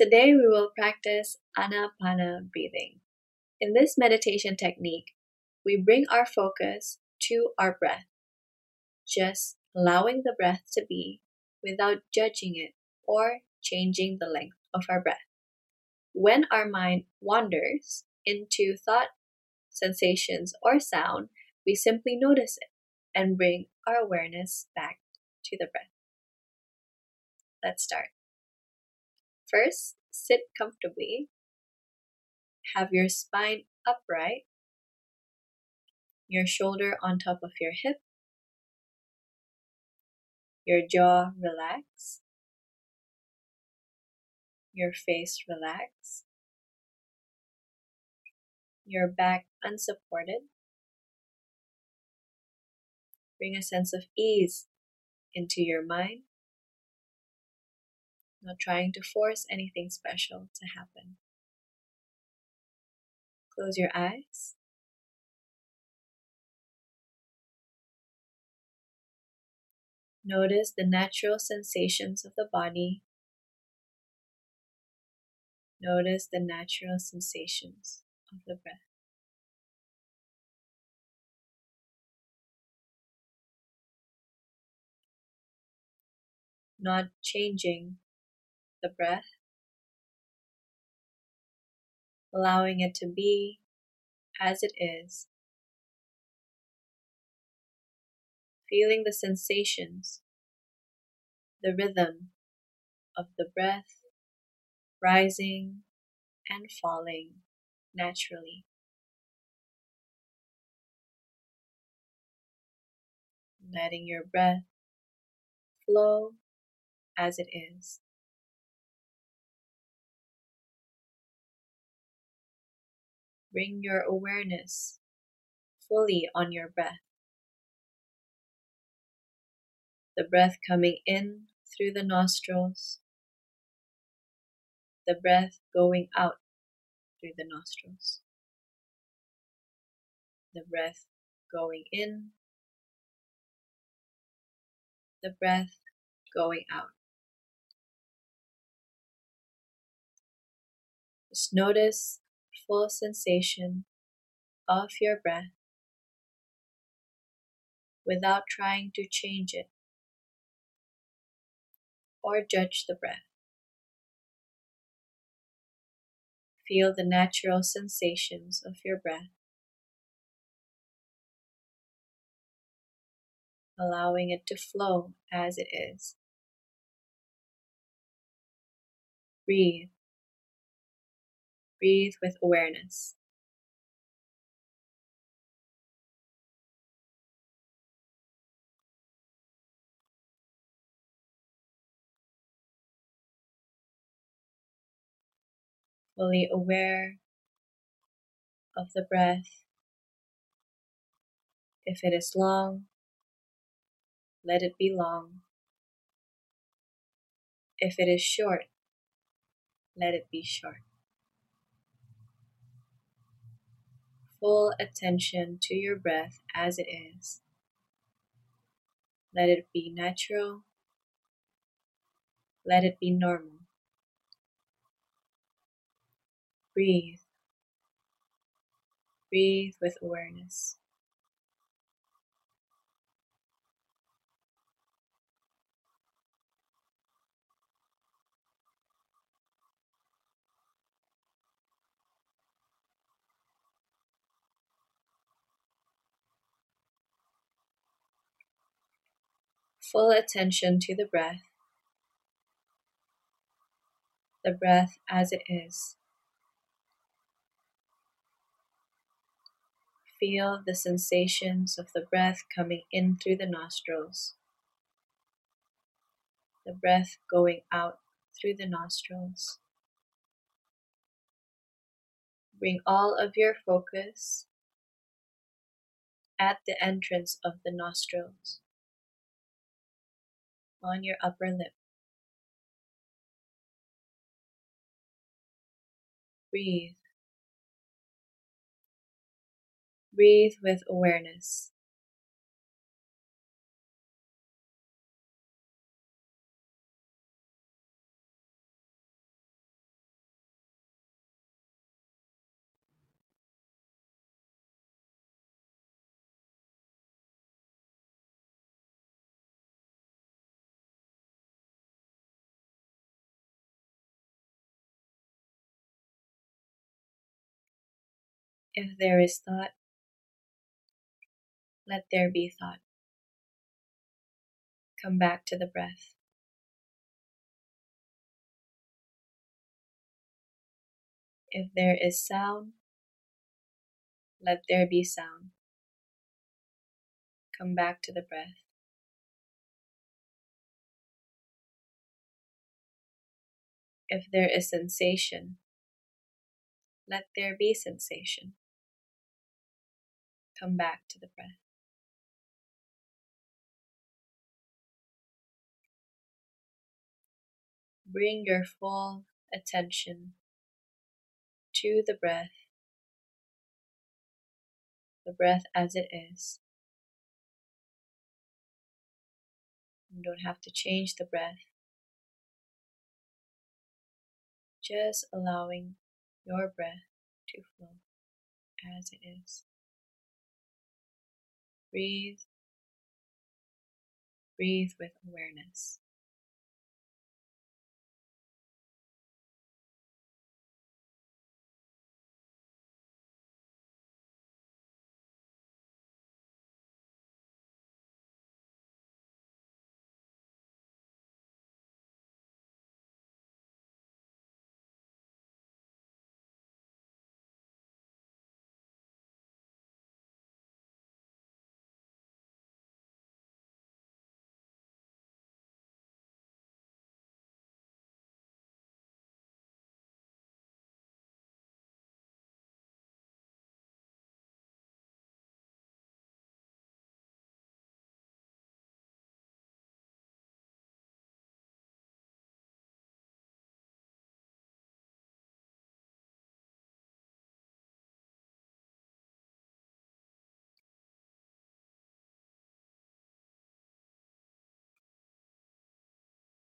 Today we will practice Anapana breathing. In this meditation technique, we bring our focus to our breath, just allowing the breath to be without judging it or changing the length of our breath. When our mind wanders into thought, sensations, or sound, we simply notice it and bring our awareness back to the breath. Let's start. First, sit comfortably. Have your spine upright, your shoulder on top of your hip, your jaw relax, your face relax, your back unsupported. Bring a sense of ease into your mind not trying to force anything special to happen. Close your eyes. Notice the natural sensations of the body. Notice the natural sensations of the breath. Not changing the breath, allowing it to be as it is, feeling the sensations, the rhythm of the breath rising and falling naturally. Letting your breath flow as it is. Bring your awareness fully on your breath. The breath coming in through the nostrils, the breath going out through the nostrils, the breath going in, the breath going out. Just notice full sensation of your breath without trying to change it or judge the breath. Feel the natural sensations of your breath, allowing it to flow as it is. Breathe Breathe with awareness. Fully aware of the breath. If it is long, let it be long. If it is short, let it be short. Full attention to your breath as it is. Let it be natural. Let it be normal. Breathe. Breathe with awareness. Full attention to the breath, the breath as it is. Feel the sensations of the breath coming in through the nostrils, the breath going out through the nostrils. Bring all of your focus at the entrance of the nostrils on your upper lip. Breathe. Breathe with awareness. If there is thought, let there be thought. Come back to the breath. If there is sound, let there be sound. Come back to the breath. If there is sensation, let there be sensation. Come back to the breath. Bring your full attention to the breath, the breath as it is. You don't have to change the breath. Just allowing your breath to flow as it is. Breathe. Breathe with awareness.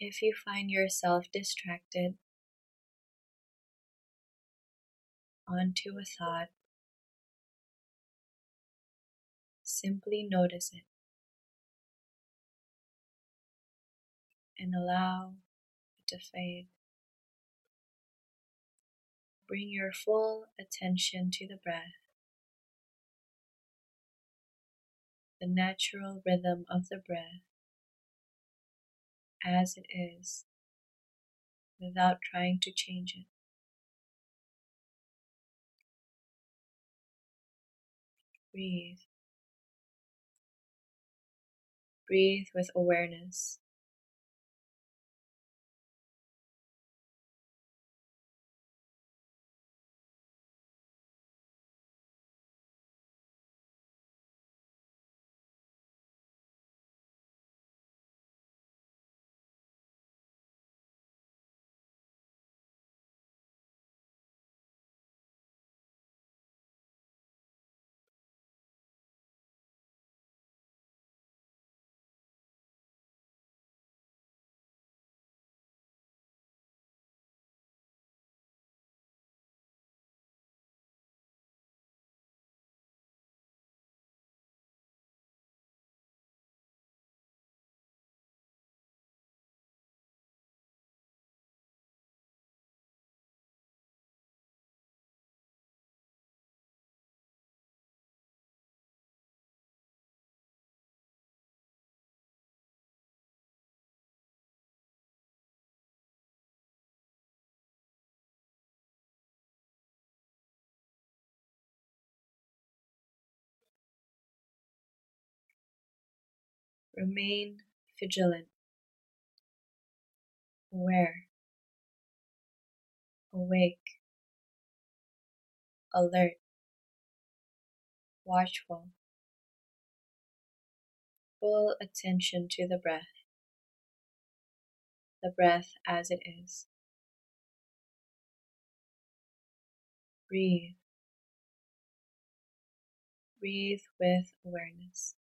If you find yourself distracted onto a thought, simply notice it and allow it to fade. Bring your full attention to the breath, the natural rhythm of the breath as it is without trying to change it. Breathe. Breathe with awareness. Remain vigilant, aware, awake, alert, watchful, full attention to the breath, the breath as it is. Breathe. Breathe with awareness.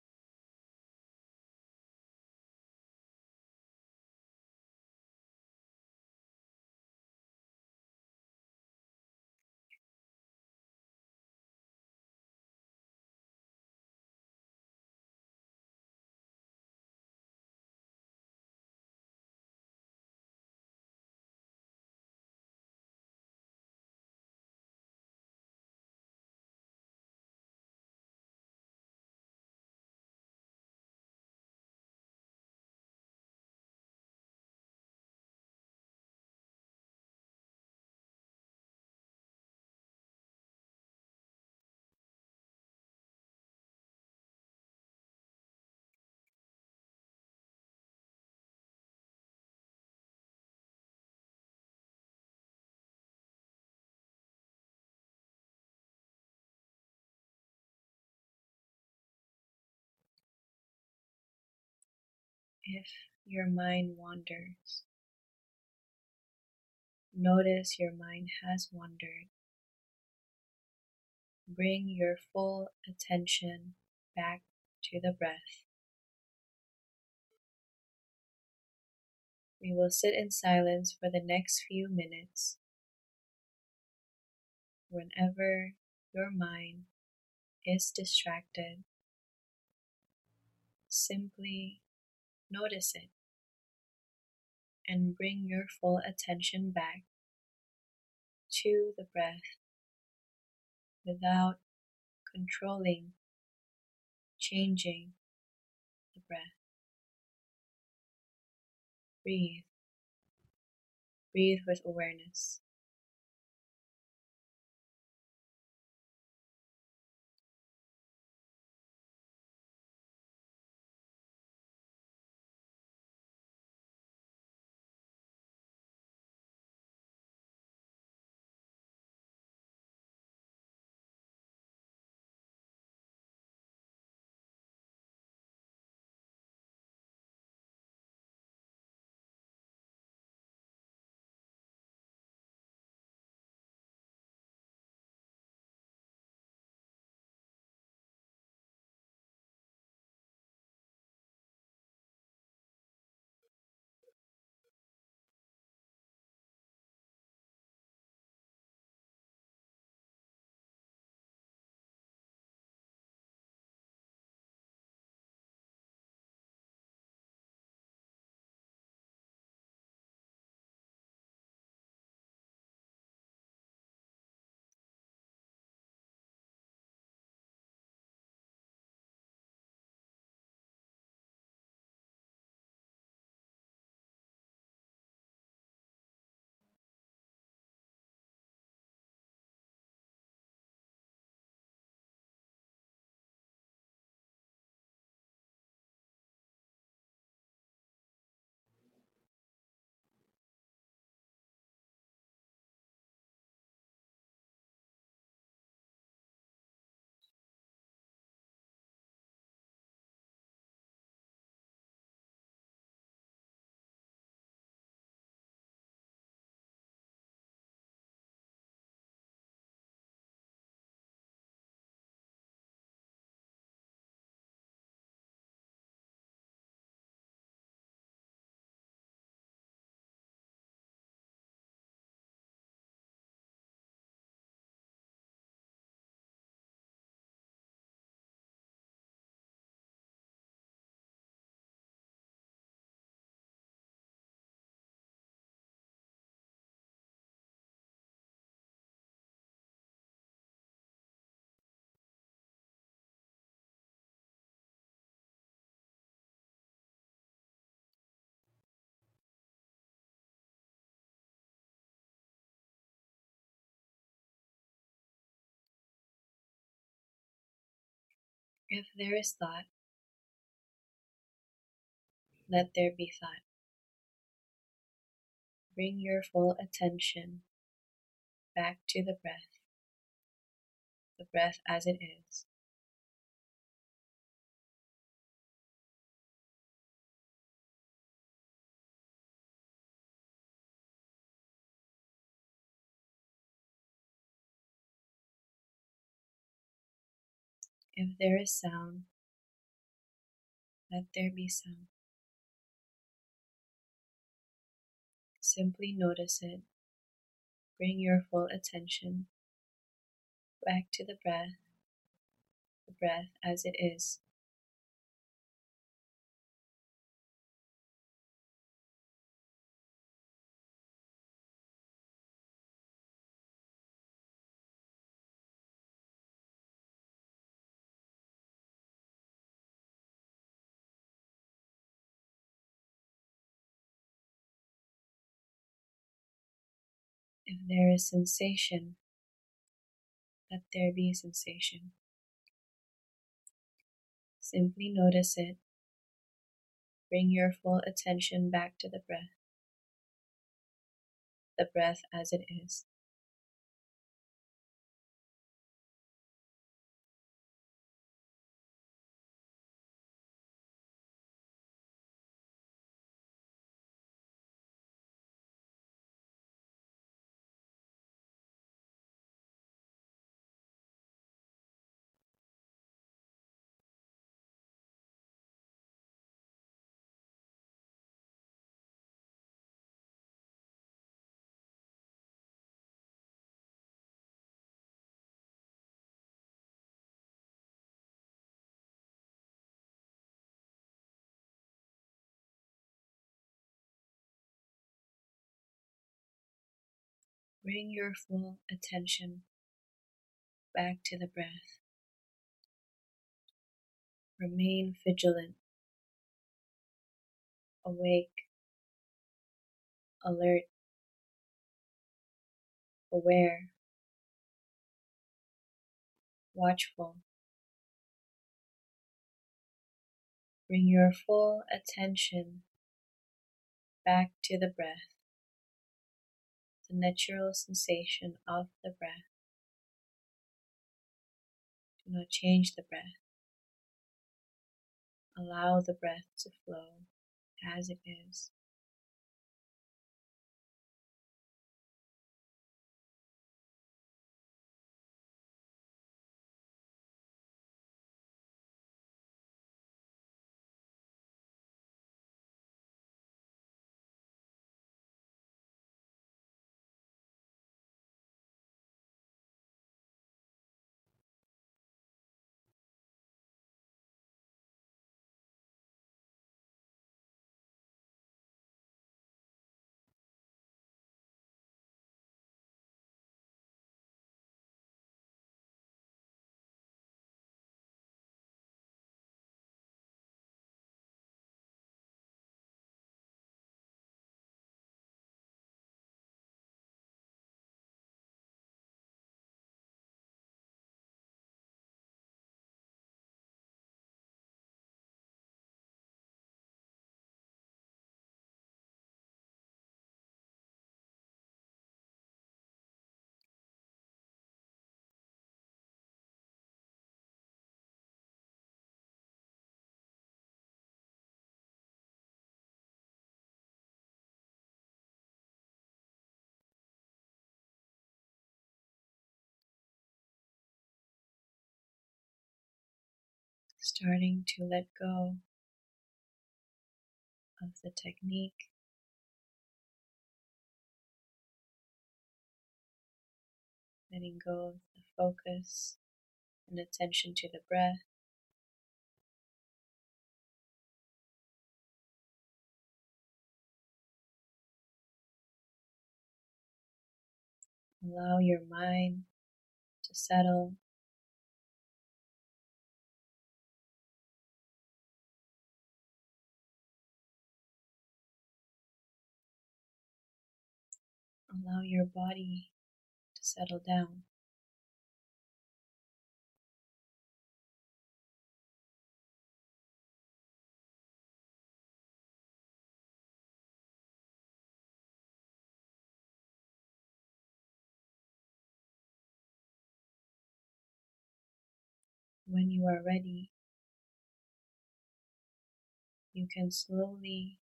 If your mind wanders. Notice your mind has wandered. Bring your full attention back to the breath. We will sit in silence for the next few minutes. Whenever your mind is distracted, simply notice it and bring your full attention back to the breath without controlling, changing the breath. Breathe. Breathe with awareness. If there is thought, let there be thought. Bring your full attention back to the breath, the breath as it is. If there is sound, let there be sound. Simply notice it. Bring your full attention back to the breath, the breath as it is. If there is sensation, let there be sensation. Simply notice it. Bring your full attention back to the breath, the breath as it is. Bring your full attention back to the breath. Remain vigilant, awake, alert, aware, watchful. Bring your full attention back to the breath, the natural sensation of the breath. Do not change the breath. Allow the breath to flow as it is. Starting to let go of the technique. Letting go of the focus and attention to the breath. Allow your mind to settle Allow your body to settle down. When you are ready, you can slowly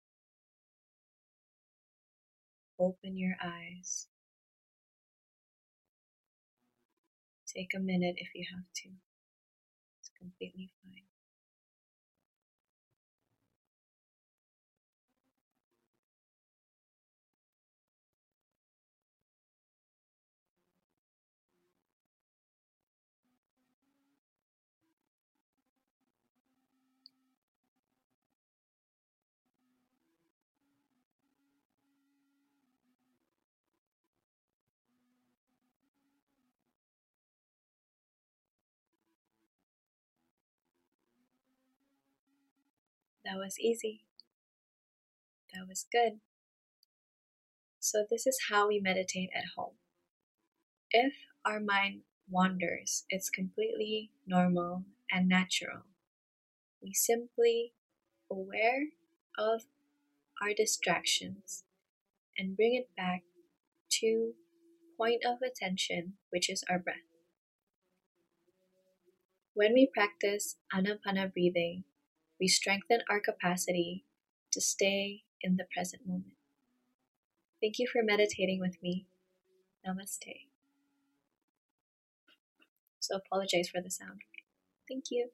open your eyes. Take a minute if you have to. It's completely fine. That was easy. That was good. So, this is how we meditate at home. If our mind wanders, it's completely normal and natural. We simply aware of our distractions and bring it back to point of attention, which is our breath. When we practice anapana breathing, we strengthen our capacity to stay in the present moment. Thank you for meditating with me. Namaste. So apologize for the sound. Thank you.